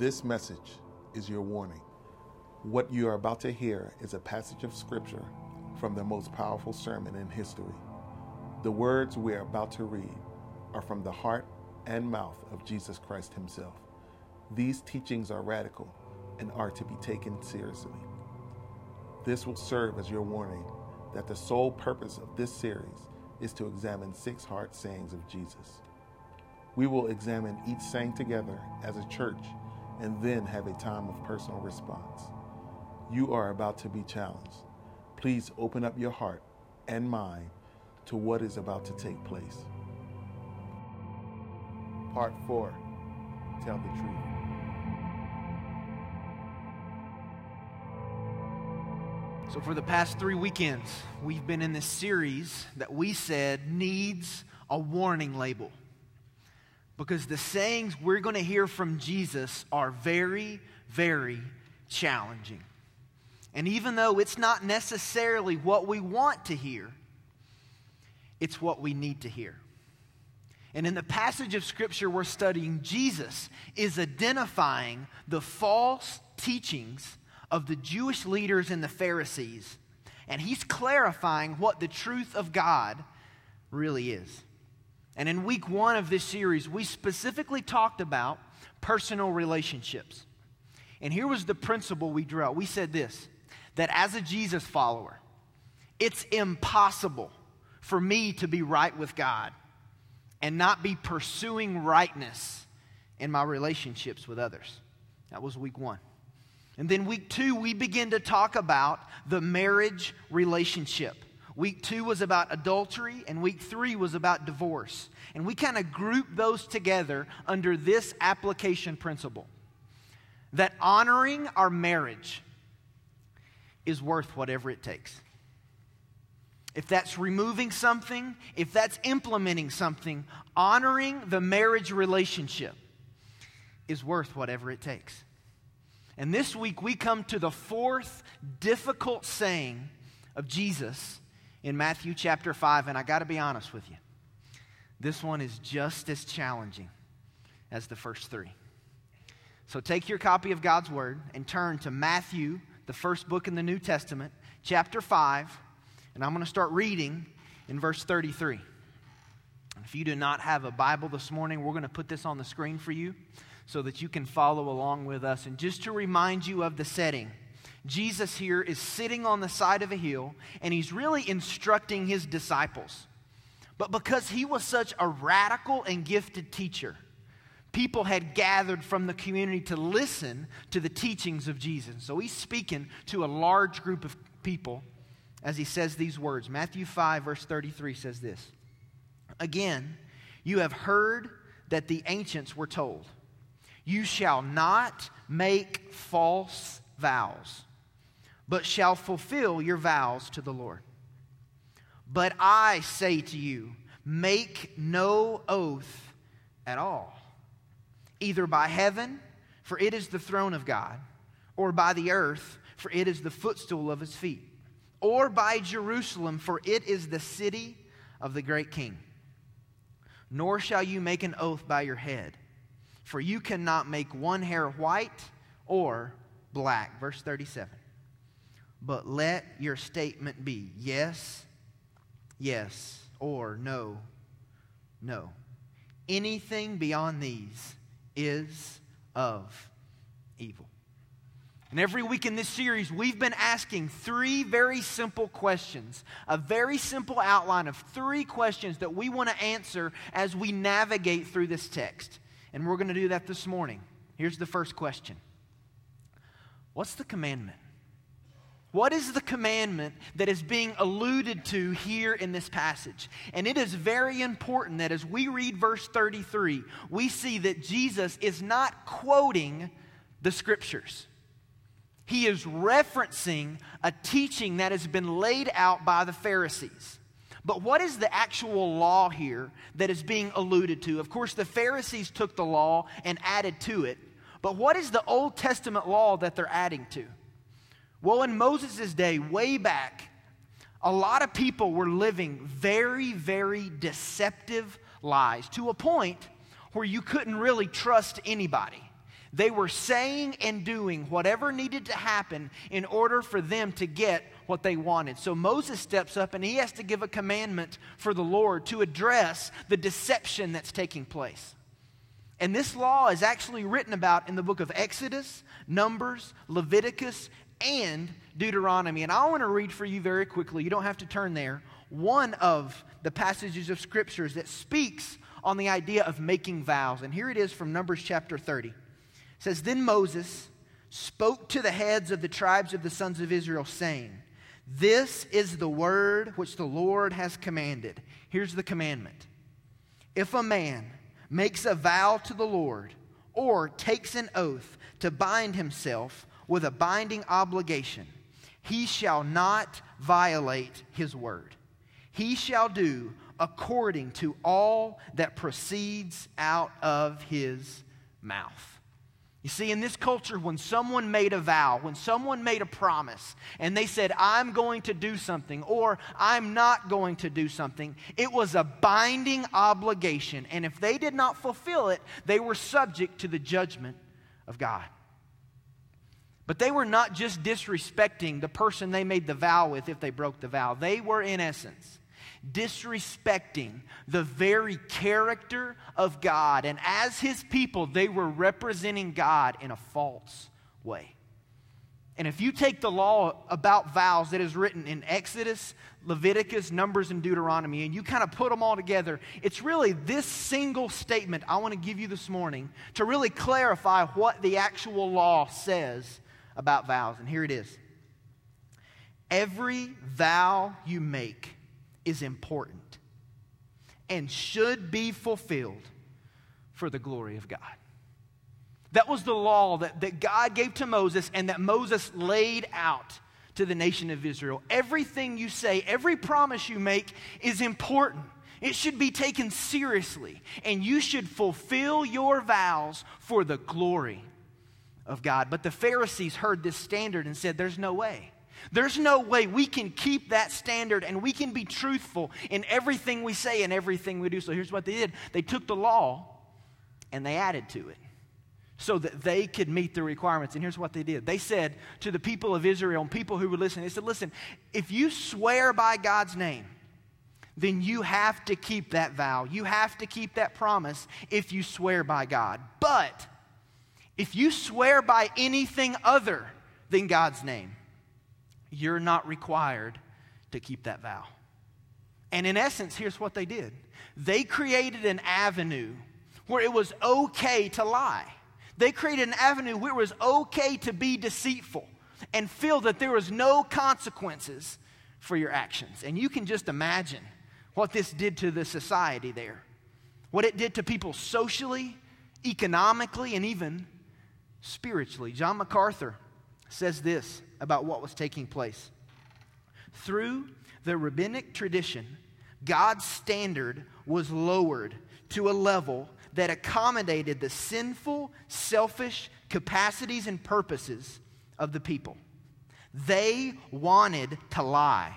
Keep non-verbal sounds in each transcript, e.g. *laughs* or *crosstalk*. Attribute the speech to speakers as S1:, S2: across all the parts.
S1: This message is your warning. What you are about to hear is a passage of scripture from the most powerful sermon in history. The words we are about to read are from the heart and mouth of Jesus Christ Himself. These teachings are radical and are to be taken seriously. This will serve as your warning that the sole purpose of this series is to examine six heart sayings of Jesus. We will examine each saying together as a church and then have a time of personal response. You are about to be challenged. Please open up your heart and mind to what is about to take place. Part 4 Tell the Truth.
S2: So, for the past three weekends, we've been in this series that we said needs a warning label. Because the sayings we're going to hear from Jesus are very, very challenging. And even though it's not necessarily what we want to hear, it's what we need to hear. And in the passage of Scripture we're studying, Jesus is identifying the false teachings of the Jewish leaders and the Pharisees. And he's clarifying what the truth of God really is. And in week one of this series, we specifically talked about personal relationships. And here was the principle we drew out. We said this that as a Jesus follower, it's impossible for me to be right with God and not be pursuing rightness in my relationships with others. That was week one. And then week two, we begin to talk about the marriage relationship. Week two was about adultery, and week three was about divorce. And we kind of group those together under this application principle that honoring our marriage is worth whatever it takes. If that's removing something, if that's implementing something, honoring the marriage relationship is worth whatever it takes. And this week we come to the fourth difficult saying of Jesus in Matthew chapter 5. And I got to be honest with you, this one is just as challenging as the first three. So take your copy of God's Word and turn to Matthew, the first book in the New Testament, chapter 5. And I'm going to start reading in verse 33. If you do not have a Bible this morning, we're going to put this on the screen for you so that you can follow along with us. And just to remind you of the setting, Jesus here is sitting on the side of a hill and he's really instructing his disciples. But because he was such a radical and gifted teacher, people had gathered from the community to listen to the teachings of Jesus. So he's speaking to a large group of people as he says these words. Matthew 5, verse 33 says this Again, you have heard that the ancients were told. You shall not make false vows, but shall fulfill your vows to the Lord. But I say to you, make no oath at all, either by heaven, for it is the throne of God, or by the earth, for it is the footstool of his feet, or by Jerusalem, for it is the city of the great king. Nor shall you make an oath by your head for you cannot make one hair white or black. Verse 37. But let your statement be yes, yes, or no, no. Anything beyond these is of evil. And every week in this series, we've been asking three very simple questions, a very simple outline of three questions that we want to answer as we navigate through this text. And we're going to do that this morning. Here's the first question What's the commandment? What is the commandment that is being alluded to here in this passage? And it is very important that as we read verse 33, we see that Jesus is not quoting the scriptures. He is referencing a teaching that has been laid out by the Pharisees. But what is the actual law here that is being alluded to? Of course, the Pharisees took the law and added to it. But what is the Old Testament law that they're adding to? Well, in Moses' day, way back, a lot of people were living very, very deceptive lies to a point where you couldn't really trust anybody. They were saying and doing whatever needed to happen in order for them to get what they wanted. So Moses steps up and he has to give a commandment for the Lord to address the deception that's taking place. And this law is actually written about in the book of Exodus, Numbers, Leviticus, and Deuteronomy. And I want to read for you very quickly, you don't have to turn there, one of the passages of scriptures that speaks on the idea of making vows. And here it is from Numbers chapter 30 says, Then Moses spoke to the heads of the tribes of the sons of Israel, saying, This is the word which the Lord has commanded. Here's the commandment If a man makes a vow to the Lord, or takes an oath to bind himself with a binding obligation, he shall not violate his word. He shall do according to all that proceeds out of his mouth. You see, in this culture, when someone made a vow, when someone made a promise, and they said, I'm going to do something, or I'm not going to do something, it was a binding obligation. And if they did not fulfill it, they were subject to the judgment of God. But they were not just disrespecting the person they made the vow with if they broke the vow, they were, in essence, disrespecting the very character of God. And as his people, they were representing God in a false way. And if you take the law about vows that is written in Exodus, Leviticus, Numbers, and Deuteronomy, and you kind of put them all together, it's really this single statement I want to give you this morning to really clarify what the actual law says about vows. And here it is Every vow you make is important and should be fulfilled for the glory of God. That was the law that, that God gave to Moses and that Moses laid out to the nation of Israel. Everything you say, every promise you make is important. It should be taken seriously, and you should fulfill your vows for the glory of God. But the Pharisees heard this standard and said, There's no way. There's no way we can keep that standard and we can be truthful in everything we say and everything we do. So here's what they did they took the law and they added to it so that they could meet the requirements. And here's what they did they said to the people of Israel and people who were listening, they said, Listen, if you swear by God's name, then you have to keep that vow. You have to keep that promise if you swear by God. But if you swear by anything other than God's name, you're not required to keep that vow. And in essence, here's what they did they created an avenue where it was okay to lie. They created an avenue where it was okay to be deceitful and feel that there was no consequences for your actions. And you can just imagine what this did to the society there, what it did to people socially, economically, and even spiritually. John MacArthur says this about what was taking place. Through the rabbinic tradition, God's standard was lowered to a level that accommodated the sinful, selfish capacities and purposes of the people. They wanted to lie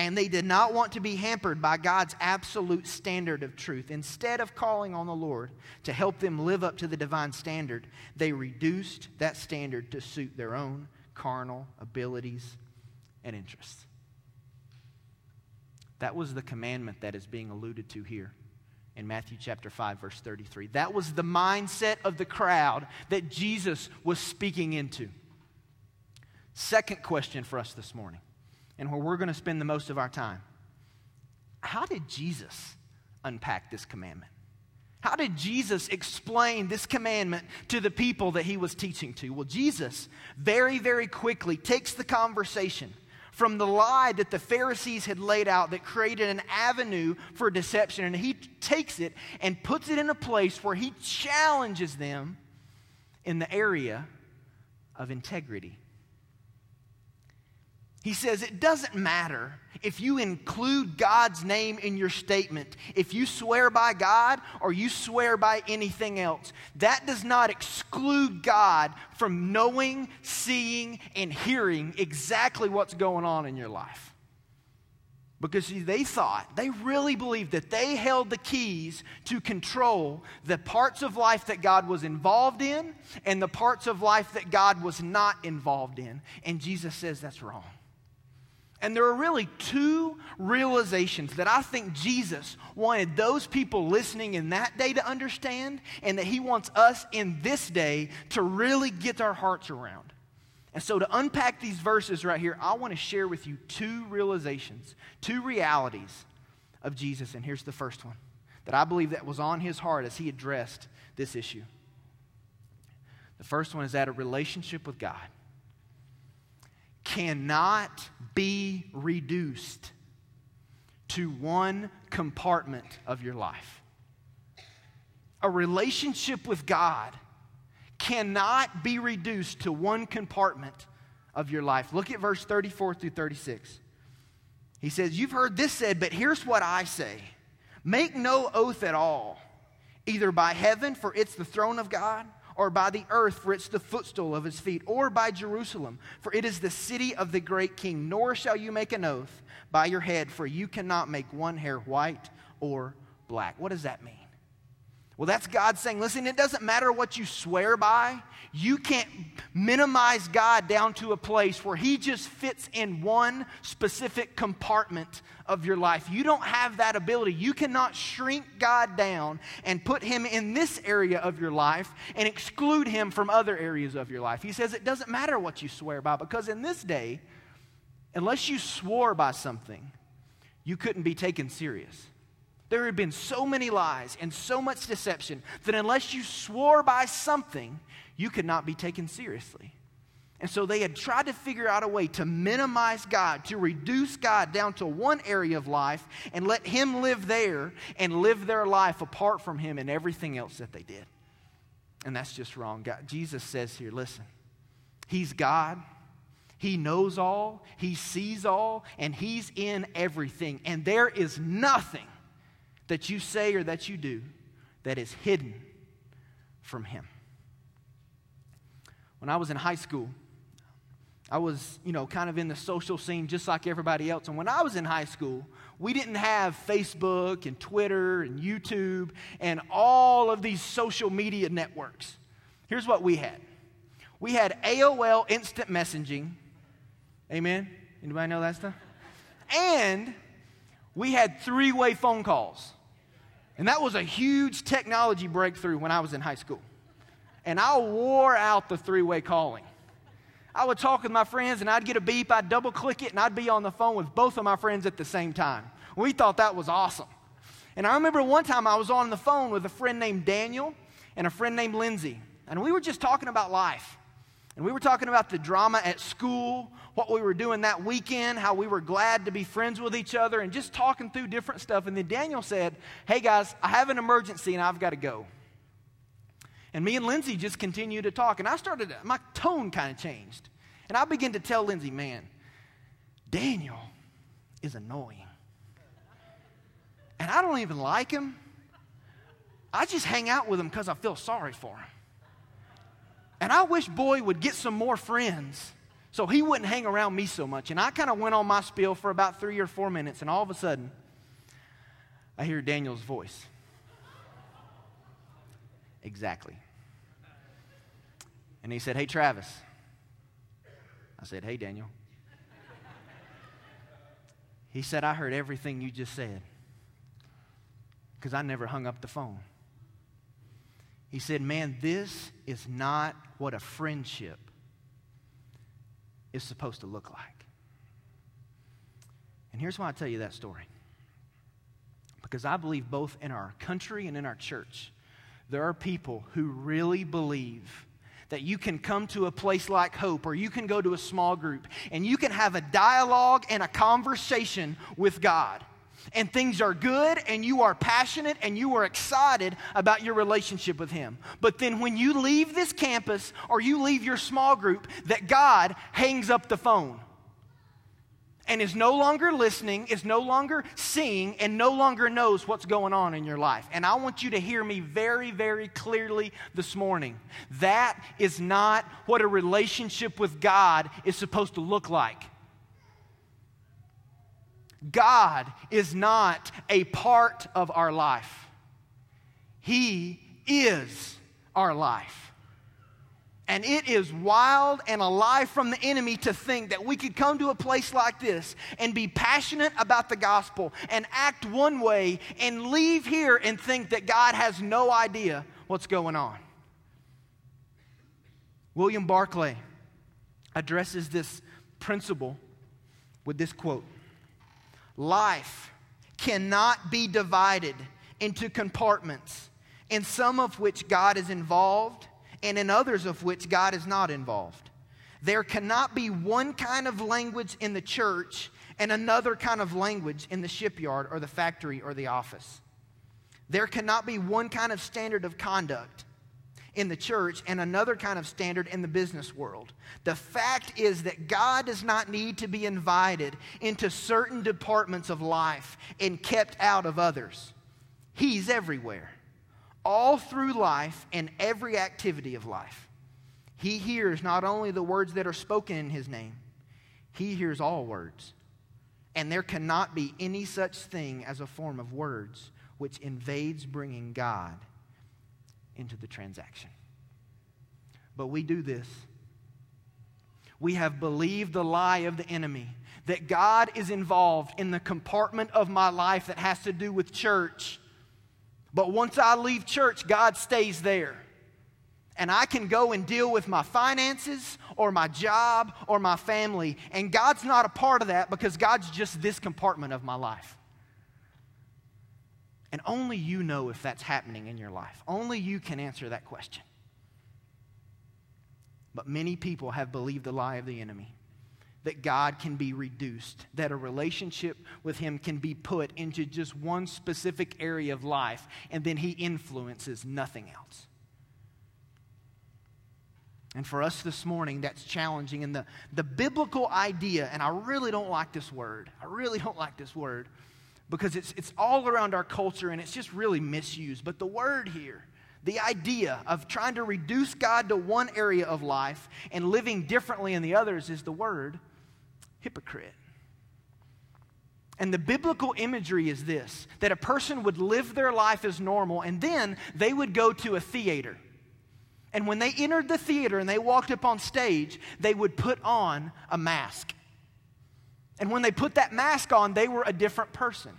S2: and they did not want to be hampered by God's absolute standard of truth. Instead of calling on the Lord to help them live up to the divine standard, they reduced that standard to suit their own carnal abilities and interests. That was the commandment that is being alluded to here in Matthew chapter 5 verse 33. That was the mindset of the crowd that Jesus was speaking into. Second question for us this morning and where we're going to spend the most of our time. How did Jesus unpack this commandment? How did Jesus explain this commandment to the people that he was teaching to? Well, Jesus very, very quickly takes the conversation from the lie that the Pharisees had laid out that created an avenue for deception, and he takes it and puts it in a place where he challenges them in the area of integrity. He says it doesn't matter if you include God's name in your statement, if you swear by God or you swear by anything else. That does not exclude God from knowing, seeing, and hearing exactly what's going on in your life. Because see, they thought, they really believed that they held the keys to control the parts of life that God was involved in and the parts of life that God was not involved in. And Jesus says that's wrong. And there are really two realizations that I think Jesus wanted those people listening in that day to understand, and that he wants us in this day to really get our hearts around. And so, to unpack these verses right here, I want to share with you two realizations, two realities of Jesus. And here's the first one that I believe that was on his heart as he addressed this issue. The first one is that a relationship with God cannot be reduced to one compartment of your life. A relationship with God cannot be reduced to one compartment of your life. Look at verse 34 through 36. He says, You've heard this said, but here's what I say Make no oath at all, either by heaven, for it's the throne of God, or by the earth, for it's the footstool of his feet, or by Jerusalem, for it is the city of the great king. Nor shall you make an oath by your head, for you cannot make one hair white or black. What does that mean? Well, that's God saying, listen, it doesn't matter what you swear by. You can't minimize God down to a place where He just fits in one specific compartment of your life. You don't have that ability. You cannot shrink God down and put Him in this area of your life and exclude Him from other areas of your life. He says it doesn't matter what you swear by because in this day, unless you swore by something, you couldn't be taken serious. There had been so many lies and so much deception that unless you swore by something, you could not be taken seriously. And so they had tried to figure out a way to minimize God, to reduce God down to one area of life and let Him live there and live their life apart from Him and everything else that they did. And that's just wrong. God, Jesus says here, listen, He's God. He knows all, He sees all, and He's in everything. And there is nothing that you say or that you do that is hidden from Him. When I was in high school, I was, you know, kind of in the social scene just like everybody else. And when I was in high school, we didn't have Facebook and Twitter and YouTube and all of these social media networks. Here's what we had we had AOL instant messaging. Amen? Anybody know that stuff? And we had three way phone calls. And that was a huge technology breakthrough when I was in high school. And I wore out the three way calling. I would talk with my friends and I'd get a beep, I'd double click it, and I'd be on the phone with both of my friends at the same time. We thought that was awesome. And I remember one time I was on the phone with a friend named Daniel and a friend named Lindsay, and we were just talking about life. And we were talking about the drama at school, what we were doing that weekend, how we were glad to be friends with each other, and just talking through different stuff. And then Daniel said, Hey guys, I have an emergency and I've got to go. And me and Lindsay just continued to talk. And I started, my tone kind of changed. And I began to tell Lindsay, Man, Daniel is annoying. And I don't even like him. I just hang out with him because I feel sorry for him. And I wish Boy would get some more friends so he wouldn't hang around me so much. And I kind of went on my spiel for about three or four minutes, and all of a sudden, I hear Daniel's voice. Exactly. And he said, Hey, Travis. I said, Hey, Daniel. He said, I heard everything you just said because I never hung up the phone. He said, Man, this is not what a friendship is supposed to look like. And here's why I tell you that story. Because I believe both in our country and in our church, there are people who really believe that you can come to a place like Hope or you can go to a small group and you can have a dialogue and a conversation with God and things are good and you are passionate and you are excited about your relationship with Him. But then when you leave this campus or you leave your small group, that God hangs up the phone and is no longer listening, is no longer seeing, and no longer knows what's going on in your life. And I want you to hear me very, very clearly this morning. That is not what a relationship with God is supposed to look like. God is not a part of our life, He is our life. And it is wild and alive from the enemy to think that we could come to a place like this and be passionate about the gospel and act one way and leave here and think that God has no idea what's going on. William Barclay addresses this principle with this quote Life cannot be divided into compartments, in some of which God is involved and in others of which God is not involved. There cannot be one kind of language in the church and another kind of language in the shipyard or the factory or the office. There cannot be one kind of standard of conduct in the church and another kind of standard in the business world. The fact is that God does not need to be invited into certain departments of life and kept out of others. He's everywhere all through life and every activity of life. He hears not only the words that are spoken in His name, He hears all words. And there cannot be any such thing as a form of words which invades bringing God into the transaction. But we do this. We have believed the lie of the enemy that God is involved in the compartment of my life that has to do with church but once I leave church, God stays there. And I can go and deal with my finances or my job or my family. And God's not a part of that because God's just this compartment of my life. And only you know if that's happening in your life. Only you can answer that question. But many people have believed the lie of the enemy that God can be reduced, that a relationship with Him can be put into just one specific area of life, and then He influences nothing else. And for us this morning, that's challenging. And the, the biblical idea, and I really don't like this word, I really don't like this word because it's, it's all around our culture and it's just really misused. But the word here, the idea of trying to reduce God to one area of life and living differently in the others is the word hypocrite. And the biblical imagery is this that a person would live their life as normal and then they would go to a theater. And when they entered the theater and they walked up on stage, they would put on a mask. And when they put that mask on, they were a different person.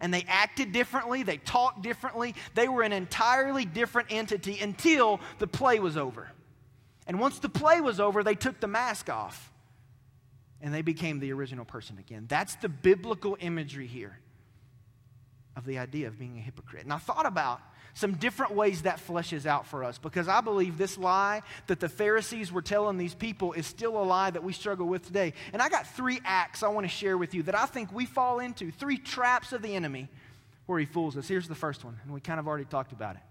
S2: And they acted differently, they talked differently, they were an entirely different entity until the play was over. And once the play was over, they took the mask off and they became the original person again. That's the biblical imagery here of the idea of being a hypocrite. And I thought about some different ways that fleshes out for us because I believe this lie that the Pharisees were telling these people is still a lie that we struggle with today. And I got three acts I want to share with you that I think we fall into, three traps of the enemy where he fools us. Here's the first one, and we kind of already talked about it.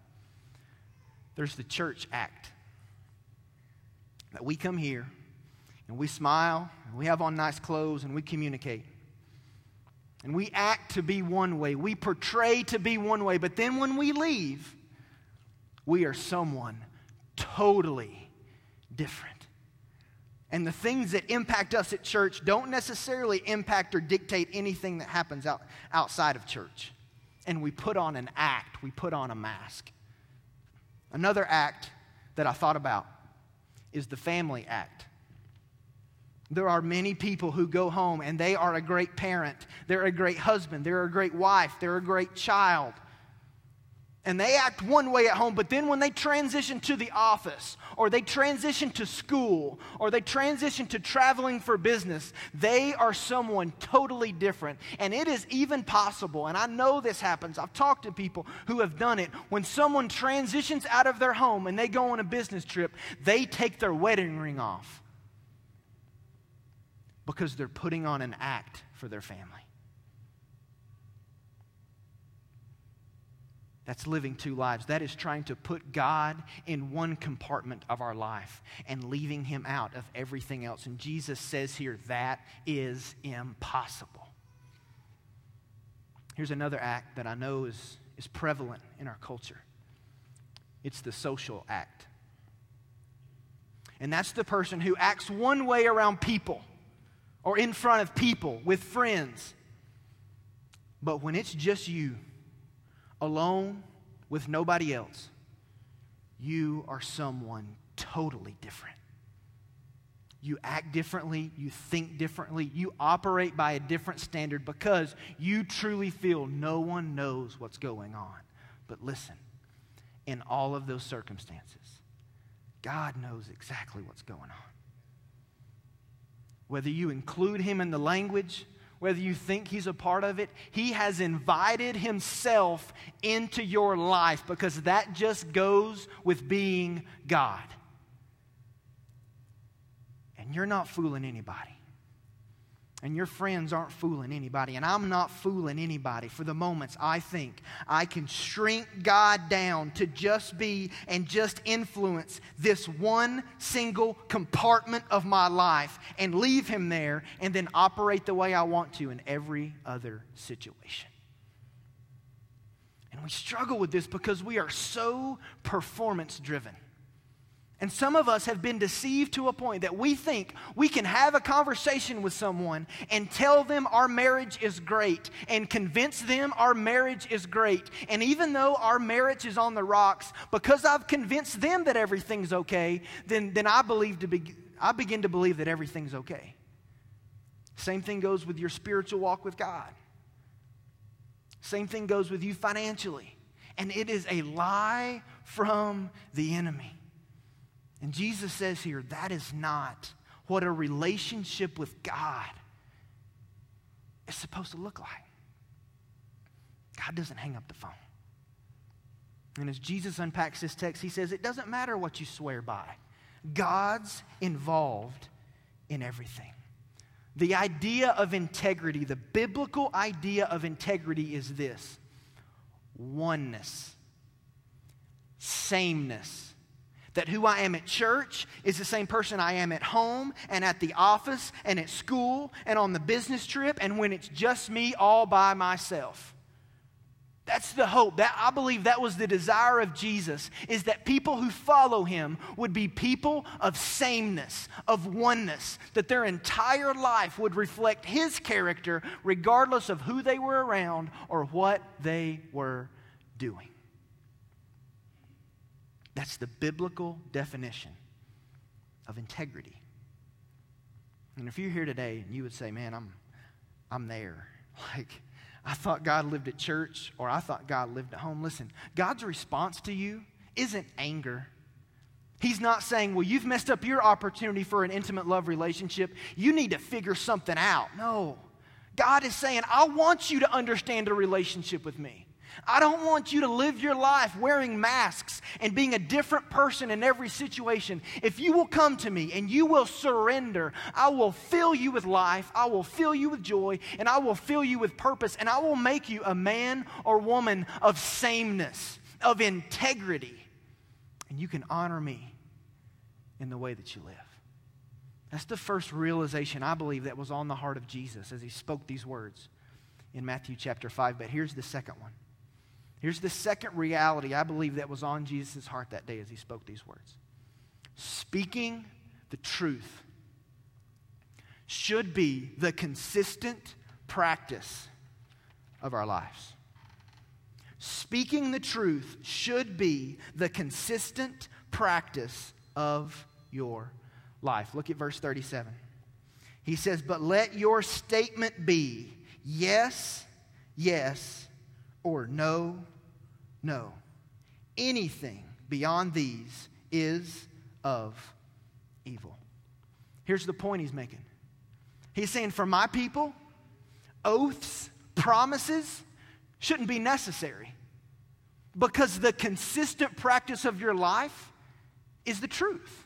S2: There's the church act. That we come here and we smile, and we have on nice clothes, and we communicate. And we act to be one way, we portray to be one way, but then when we leave, we are someone totally different. And the things that impact us at church don't necessarily impact or dictate anything that happens out, outside of church. And we put on an act, we put on a mask. Another act that I thought about is the family act. There are many people who go home and they are a great parent, they're a great husband, they're a great wife, they're a great child. And they act one way at home, but then when they transition to the office, or they transition to school, or they transition to traveling for business, they are someone totally different. And it is even possible, and I know this happens, I've talked to people who have done it. When someone transitions out of their home and they go on a business trip, they take their wedding ring off because they're putting on an act for their family. That's living two lives. That is trying to put God in one compartment of our life and leaving Him out of everything else. And Jesus says here that is impossible. Here's another act that I know is, is prevalent in our culture it's the social act. And that's the person who acts one way around people or in front of people with friends. But when it's just you, alone with nobody else, you are someone totally different. You act differently, you think differently, you operate by a different standard because you truly feel no one knows what's going on. But listen, in all of those circumstances, God knows exactly what's going on. Whether you include Him in the language, whether you think He's a part of it, He has invited Himself into your life because that just goes with being God. And you're not fooling anybody. And your friends aren't fooling anybody. And I'm not fooling anybody for the moments I think I can shrink God down to just be and just influence this one single compartment of my life and leave Him there and then operate the way I want to in every other situation. And we struggle with this because we are so performance driven. And some of us have been deceived to a point that we think we can have a conversation with someone and tell them our marriage is great and convince them our marriage is great. And even though our marriage is on the rocks, because I've convinced them that everything's okay, then, then I, believe to be, I begin to believe that everything's okay. Same thing goes with your spiritual walk with God. Same thing goes with you financially. And it is a lie from the enemy. And Jesus says here that is not what a relationship with God is supposed to look like. God doesn't hang up the phone. And as Jesus unpacks this text, he says it doesn't matter what you swear by, God's involved in everything. The idea of integrity, the biblical idea of integrity is this oneness, sameness that who I am at church is the same person I am at home and at the office and at school and on the business trip and when it's just me all by myself. That's the hope. That I believe that was the desire of Jesus is that people who follow him would be people of sameness, of oneness, that their entire life would reflect his character regardless of who they were around or what they were doing. That's the biblical definition of integrity. And if you're here today and you would say, man, I'm, I'm there. *laughs* Like, I thought God lived at church or I thought God lived at home. Listen, God's response to you isn't anger. He's not saying, well, you've messed up your opportunity for an intimate love relationship. You need to figure something out. No. God is saying, I want you to understand a relationship with me. I don't want you to live your life wearing masks and being a different person in every situation. If you will come to me and you will surrender, I will fill you with life, I will fill you with joy, and I will fill you with purpose, and I will make you a man or woman of sameness, of integrity. And you can honor me in the way that you live. That's the first realization I believe that was on the heart of Jesus as he spoke these words in Matthew chapter 5. But here's the second one Here's the second reality I believe that was on Jesus' heart that day as he spoke these words speaking the truth should be the consistent practice of our lives. Speaking the truth should be the consistent practice of your life. Look at verse 37. He says, But let your statement be yes, yes, or no, no. Anything beyond these is of evil. Here's the point he's making. He's saying, for my people, oaths, promises shouldn't be necessary because the consistent practice of your life is the truth.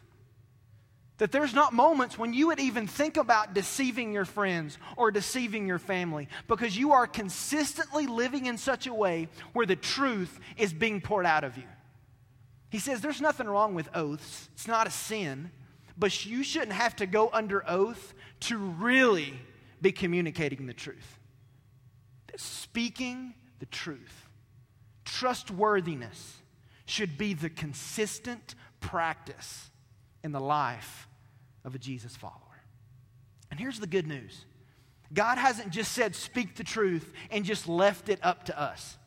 S2: That there's not moments when you would even think about deceiving your friends or deceiving your family because you are consistently living in such a way where the truth is being poured out of you. He says there's nothing wrong with oaths, it's not a sin, but you shouldn't have to go under oath to really be communicating the truth. Speaking the truth, trustworthiness should be the consistent practice in the life of a Jesus follower. And here's the good news God hasn't just said, speak the truth, and just left it up to us.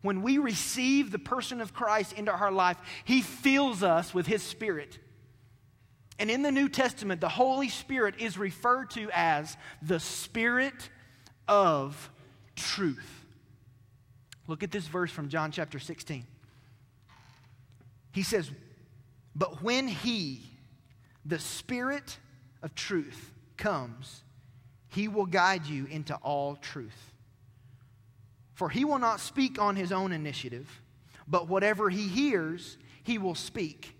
S2: When we receive the person of Christ into our life, He fills us with His Spirit. And in the New Testament, the Holy Spirit is referred to as the Spirit of truth. Look at this verse from John chapter 16. He says, But when He, the Spirit of truth, comes, He will guide you into all truth. For He will not speak on His own initiative, but whatever He hears, He will speak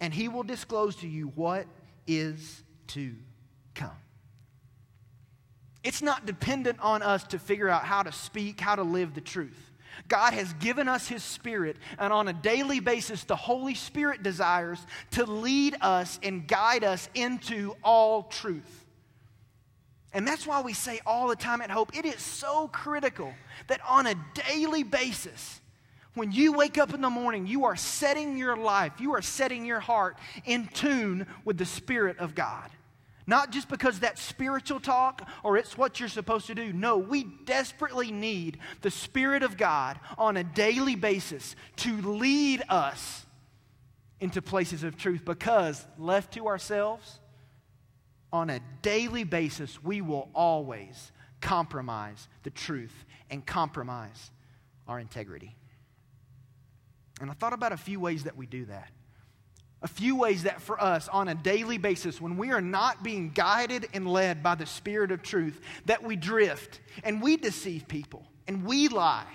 S2: and he will disclose to you what is to come. It's not dependent on us to figure out how to speak, how to live the truth. God has given us His Spirit, and on a daily basis, the Holy Spirit desires to lead us and guide us into all truth. And that's why we say all the time at Hope, it is so critical that on a daily basis, when you wake up in the morning, you are setting your life, you are setting your heart in tune with the Spirit of God. Not just because that's spiritual talk or it's what you're supposed to do. No, we desperately need the Spirit of God on a daily basis to lead us into places of truth because, left to ourselves, on a daily basis, we will always compromise the truth and compromise our integrity. And I thought about a few ways that we do that. A few ways that for us on a daily basis, when we are not being guided and led by the Spirit of truth, that we drift and we deceive people and we lie.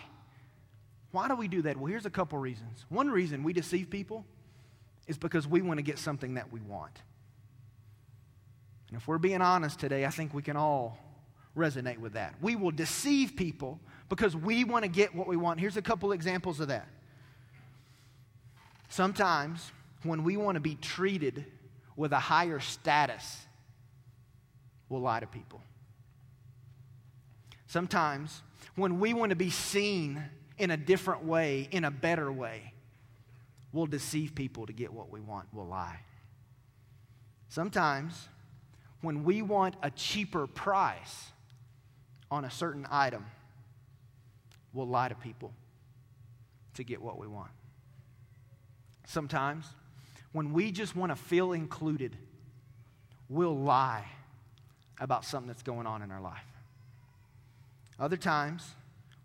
S2: Why do we do that? Well, here's a couple reasons. One reason we deceive people is because we want to get something that we want. And if we're being honest today, I think we can all resonate with that. We will deceive people because we want to get what we want. Here's a couple examples of that. Sometimes, when we want to be treated with a higher status, we'll lie to people. Sometimes, when we want to be seen in a different way, in a better way, we'll deceive people to get what we want, we'll lie. Sometimes, when we want a cheaper price on a certain item, we'll lie to people to get what we want sometimes when we just want to feel included, we'll lie about something that's going on in our life. Other times,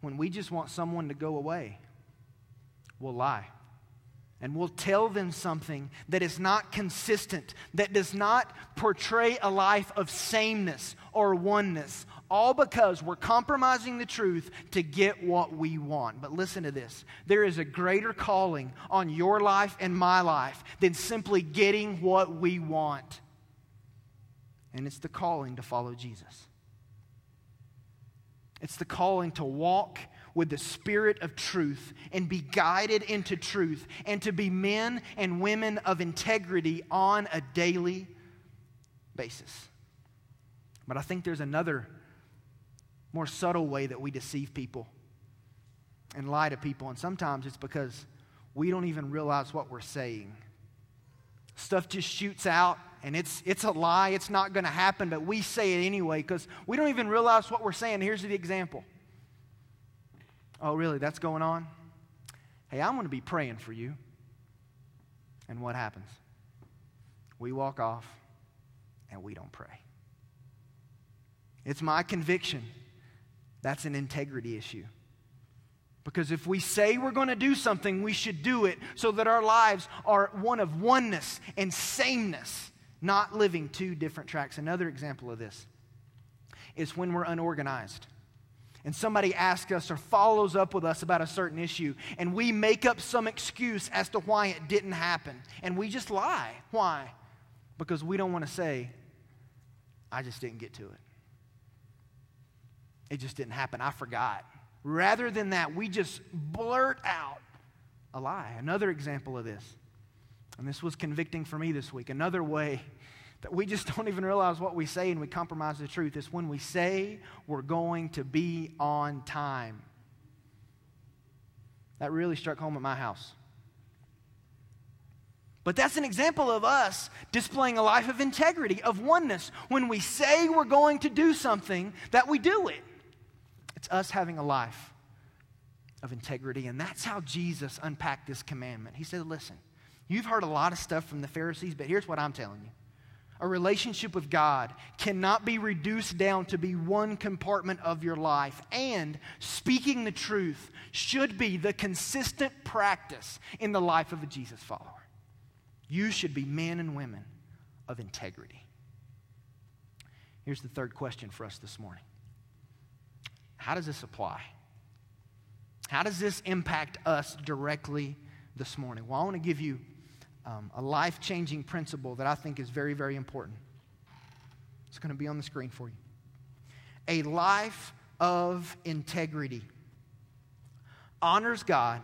S2: when we just want someone to go away, we'll lie. And we'll tell them something that is not consistent, that does not portray a life of sameness or oneness all because we're compromising the truth to get what we want. But listen to this there is a greater calling on your life and my life than simply getting what we want. And it's the calling to follow Jesus. It's the calling to walk with the spirit of truth and be guided into truth and to be men and women of integrity on a daily basis. But I think there's another more subtle way that we deceive people and lie to people. And sometimes it's because we don't even realize what we're saying. Stuff just shoots out and it's, it's a lie. It's not going to happen, but we say it anyway because we don't even realize what we're saying. Here's the example. Oh, really? That's going on? Hey, I'm going to be praying for you. And what happens? We walk off and we don't pray. It's my conviction that's an integrity issue. Because if we say we're going to do something, we should do it so that our lives are one of oneness and sameness, not living two different tracks. Another example of this is when we're unorganized and somebody asks us or follows up with us about a certain issue, and we make up some excuse as to why it didn't happen, and we just lie. Why? Because we don't want to say, I just didn't get to it. It just didn't happen. I forgot. Rather than that, we just blurt out a lie. Another example of this, and this was convicting for me this week, another way that we just *laughs* don't even realize what we say and we compromise the truth is when we say we're going to be on time. That really struck home at my house. But that's an example of us displaying a life of integrity, of oneness. When we say we're going to do something, that we do it. It's us having a life of integrity. And that's how Jesus unpacked this commandment. He said, Listen, you've heard a lot of stuff from the Pharisees, but here's what I'm telling you. A relationship with God cannot be reduced down to be one compartment of your life. And speaking the truth should be the consistent practice in the life of a Jesus follower. You should be men and women of integrity. Here's the third question for us this morning How does this apply? How does this impact us directly this morning? Well, I want to give you um, a life changing principle that I think is very, very important. It's going to be on the screen for you. A life of integrity honors God,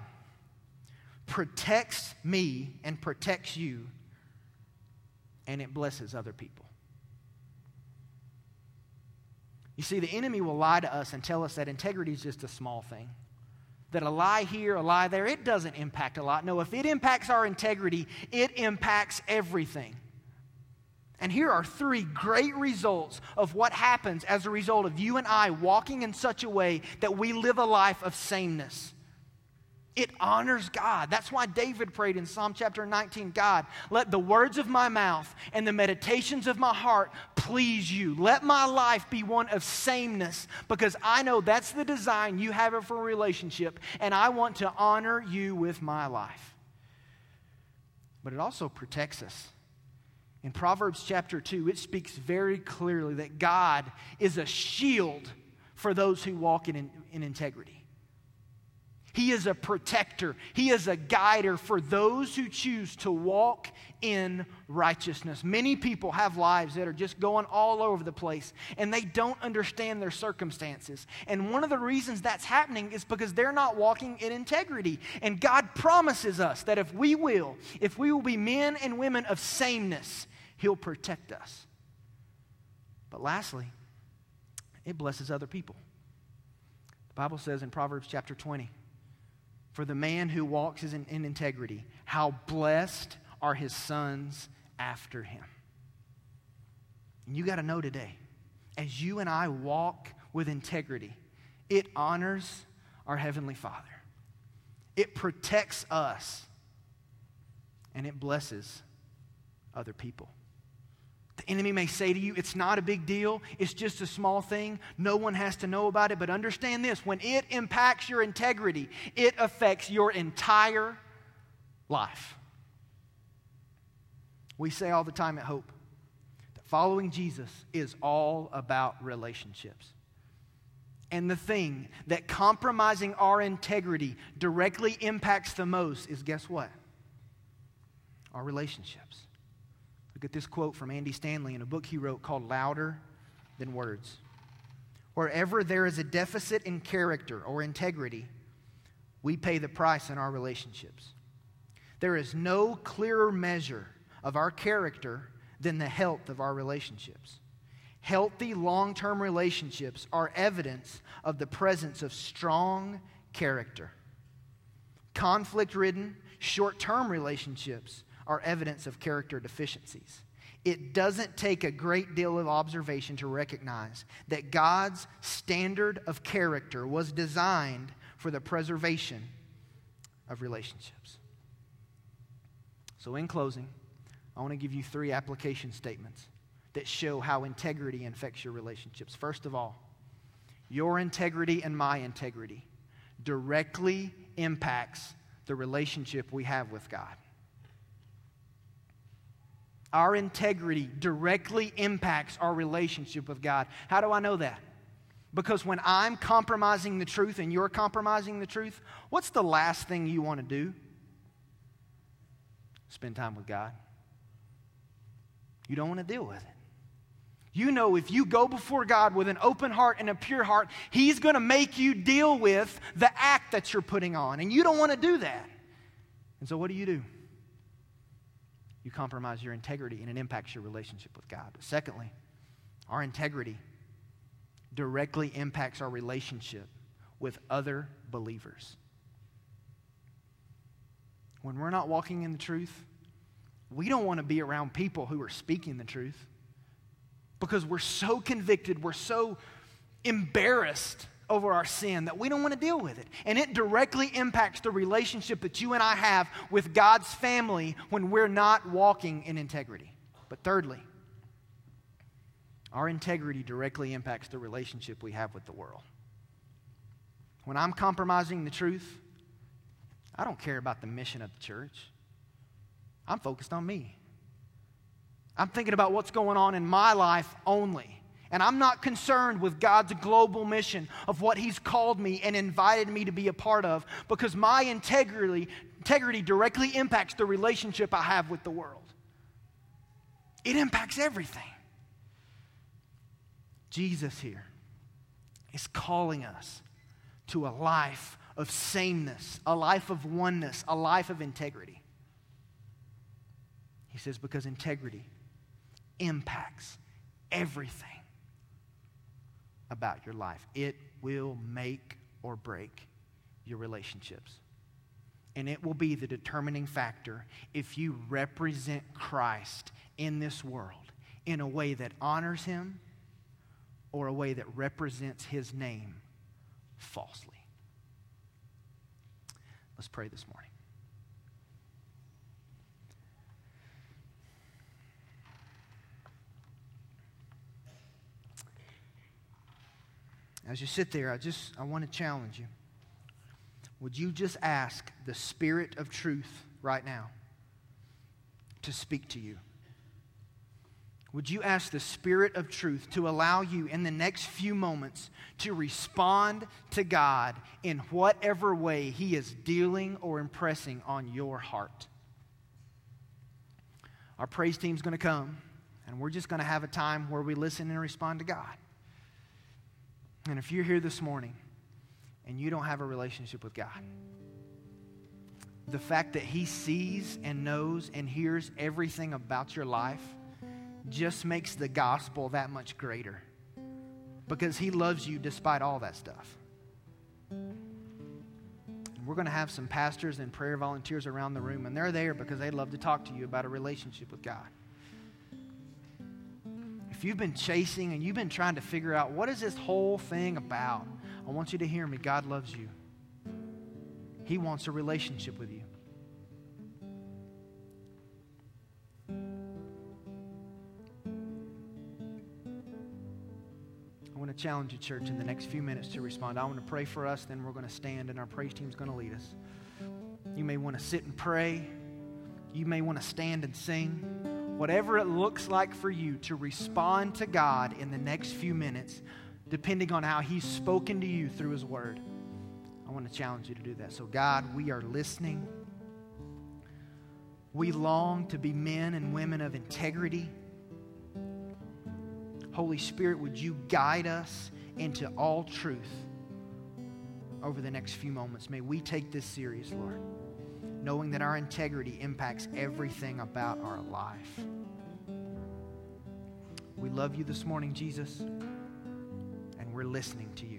S2: protects me, and protects you, and it blesses other people. You see, the enemy will lie to us and tell us that integrity is just a small thing that a lie here, a lie there, it doesn't impact a lot. No, if it impacts our integrity, it impacts everything. And here are three great results of what happens as a result of you and I walking in such a way that we live a life of sameness. It honors God. That's why David prayed in Psalm chapter 19 God, let the words of my mouth and the meditations of my heart please you. Let my life be one of sameness because I know that's the design you have for a relationship, and I want to honor you with my life. But it also protects us. In Proverbs chapter 2, it speaks very clearly that God is a shield for those who walk in, in integrity. He is a protector. He is a guider for those who choose to walk in righteousness. Many people have lives that are just going all over the place and they don't understand their circumstances. And one of the reasons that's happening is because they're not walking in integrity. And God promises us that if we will, if we will be men and women of sameness, He'll protect us. But lastly, it blesses other people. The Bible says in Proverbs chapter 20, for the man who walks in, in integrity. How blessed are his sons after him. And you got to know today, as you and I walk with integrity, it honors our Heavenly Father, it protects us, and it blesses other people. Enemy may say to you, it's not a big deal, it's just a small thing, no one has to know about it. But understand this when it impacts your integrity, it affects your entire life. We say all the time at Hope that following Jesus is all about relationships. And the thing that compromising our integrity directly impacts the most is guess what? Our relationships. Look at this quote from Andy Stanley in a book he wrote called Louder Than Words. Wherever there is a deficit in character or integrity, we pay the price in our relationships. There is no clearer measure of our character than the health of our relationships. Healthy long term relationships are evidence of the presence of strong character. Conflict ridden, short term relationships are evidence of character deficiencies. It doesn't take a great deal of observation to recognize that God's standard of character was designed for the preservation of relationships. So, in closing, I want to give you three application statements that show how integrity infects your relationships. First of all, your integrity and my integrity directly impacts the relationship we have with God. Our integrity directly impacts our relationship with God. How do I know that? Because when I'm compromising the truth and you're compromising the truth, what's the last thing you want to do? Spend time with God. You don't want to deal with it. You know, if you go before God with an open heart and a pure heart, He's going to make you deal with the act that you're putting on. And you don't want to do that. And so, what do you do? You compromise your integrity and it impacts your relationship with God. But secondly, our integrity directly impacts our relationship with other believers. When we're not walking in the truth, we don't want to be around people who are speaking the truth because we're so convicted, we're so embarrassed over our sin that we don't want to deal with it. And it directly impacts the relationship that you and I have with God's family when we're not walking in integrity. But thirdly, our integrity directly impacts the relationship we have with the world. When I'm compromising the truth, I don't care about the mission of the church. I'm focused on me. I'm thinking about what's going on in my life only. And I'm not concerned with God's global mission of what He's called me and invited me to be a part of because my integrity, integrity directly impacts the relationship I have with the world. It impacts everything. Jesus here is calling us to a life of sameness, a life of oneness, a life of integrity. He says, because integrity impacts everything about your life. It will make or break your relationships. And it will be the determining factor if you represent Christ in this world in a way that honors him or a way that represents his name falsely. Let's pray this morning. As you sit there, I just I want to challenge you. Would you just ask the Spirit of truth right now to speak to you? Would you ask the Spirit of truth to allow you in the next few moments to respond to God in whatever way He is dealing or impressing on your heart? Our praise team's going to come, and we're just going to have a time where we listen and respond to God. And if you're here this morning and you don't have a relationship with God, the fact that He sees and knows and hears everything about your life just makes the gospel that much greater because He loves you despite all that stuff. We're going to have some pastors and prayer volunteers around the room, and they're there because they'd love to talk to you about a relationship with God you've been chasing and you've been trying to figure out what is this whole thing about, I want you to hear me. God loves you. He wants a relationship with you. I want to challenge you, church, in the next few minutes to respond. I want to pray for us, then we're going to stand and our praise team's going to lead us. You may want to sit and pray. You may want to stand and sing whatever it looks like for you to respond to God in the next few minutes, depending on how He's spoken to you through His Word. I want to challenge you to do that. So, God, we are listening. We long to be men and women of integrity. Holy Spirit, would you guide us into all truth over the next few moments? May we take this serious, Lord knowing that our integrity impacts everything about our life. We love you this morning, Jesus, and we're listening to you.